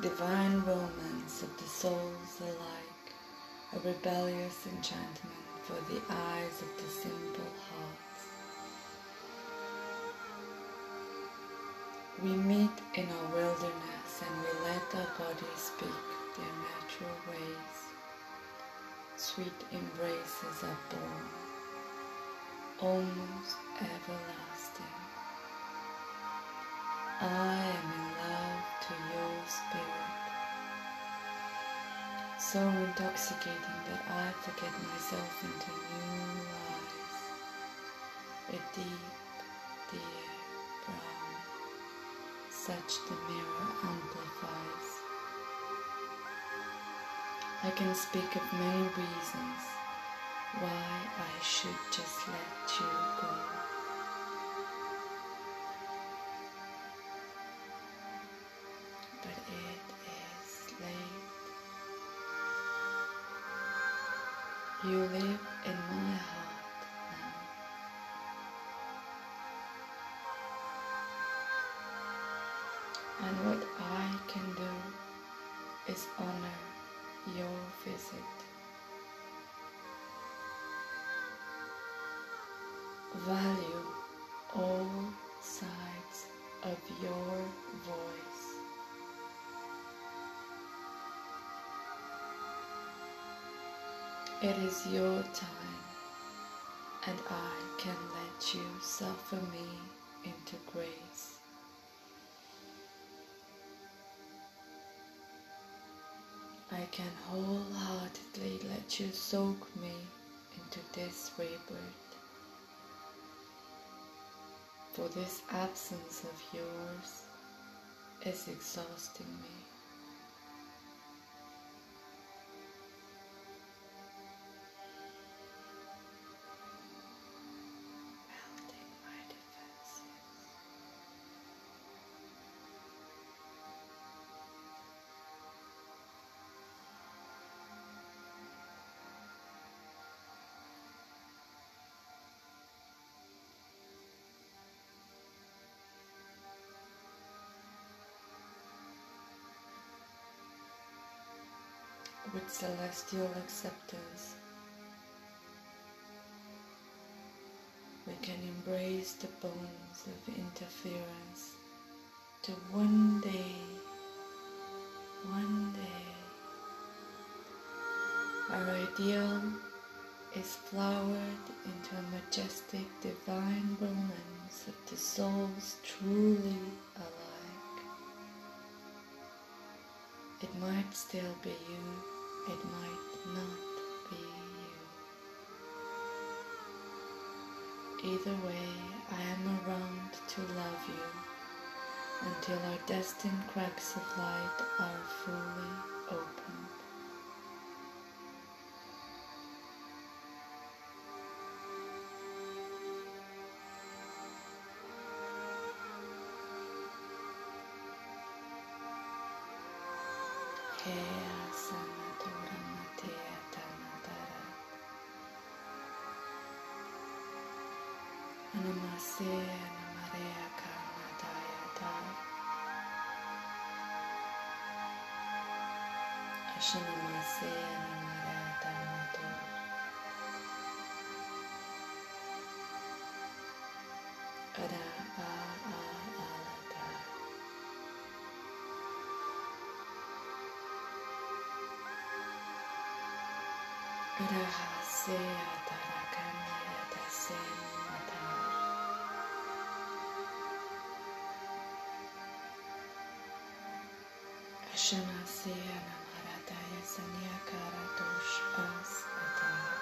divine romance of the souls alike, a rebellious enchantment for the eyes of the simple hearts. We meet in our wilderness and we let our bodies speak their natural ways. Sweet embraces are born, almost everlasting. I am in so intoxicating that I forget myself into new eyes, a deep, dear brown, such the mirror amplifies. I can speak of many reasons why I should just let you go. You live in my heart now. And what I can do is honor your visit. Value It is your time, and I can let you suffer me into grace. I can wholeheartedly let you soak me into this rebirth. For this absence of yours is exhausting me. With celestial acceptance. We can embrace the bones of interference to one day, one day, our ideal is flowered into a majestic divine romance of the souls truly alike. It might still be you, it might not be you. Either way, I am around to love you until our destined cracks of light are fully opened. Hea Namastê, Namaré, Kamadayata. Tá. Ashanamastê, Namaré, Tamato. Tá Ara, a, a, alata. Ara, se, a Ashanasya Namarataya Sanyakara Dosh As Atar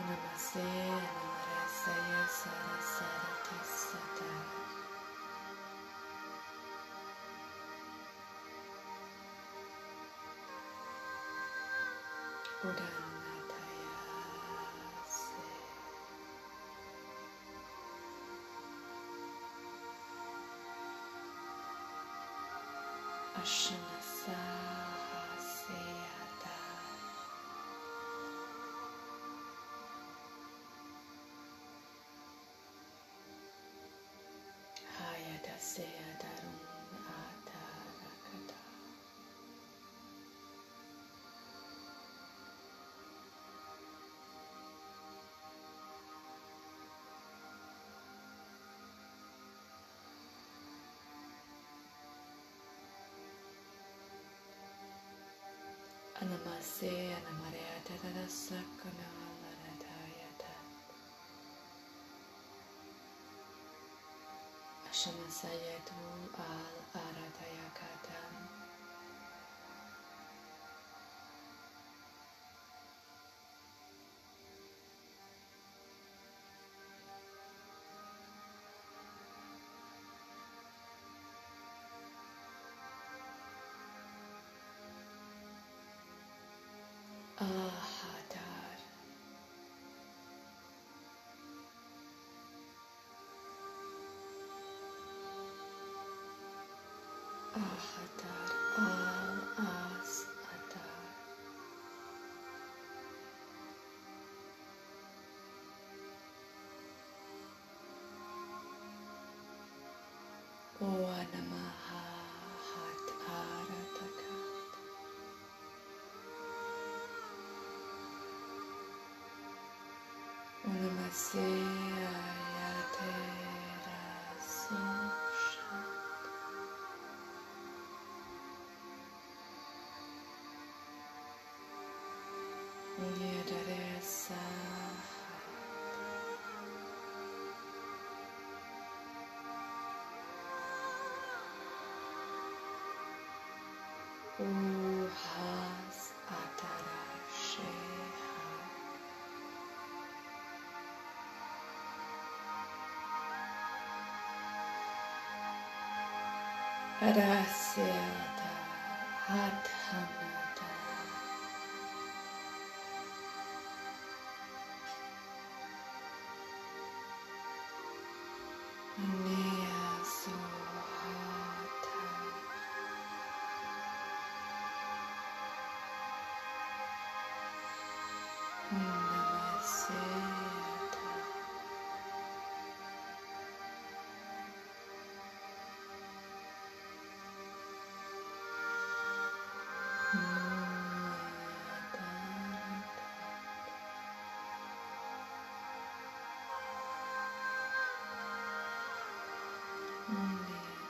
Namaste Namarasaya Sarasarati Satar Udanatayase 是 A nem a szép, a nem a lelátatásnak, a nem Namaste, Anamare, Tadasakana, Maratayata. Asamasayatu al Aratayakatam. Ahadar. Al as adar. Oa namaha hat aratakat. Unamase Rasyada Adhanada. Amém. Namaste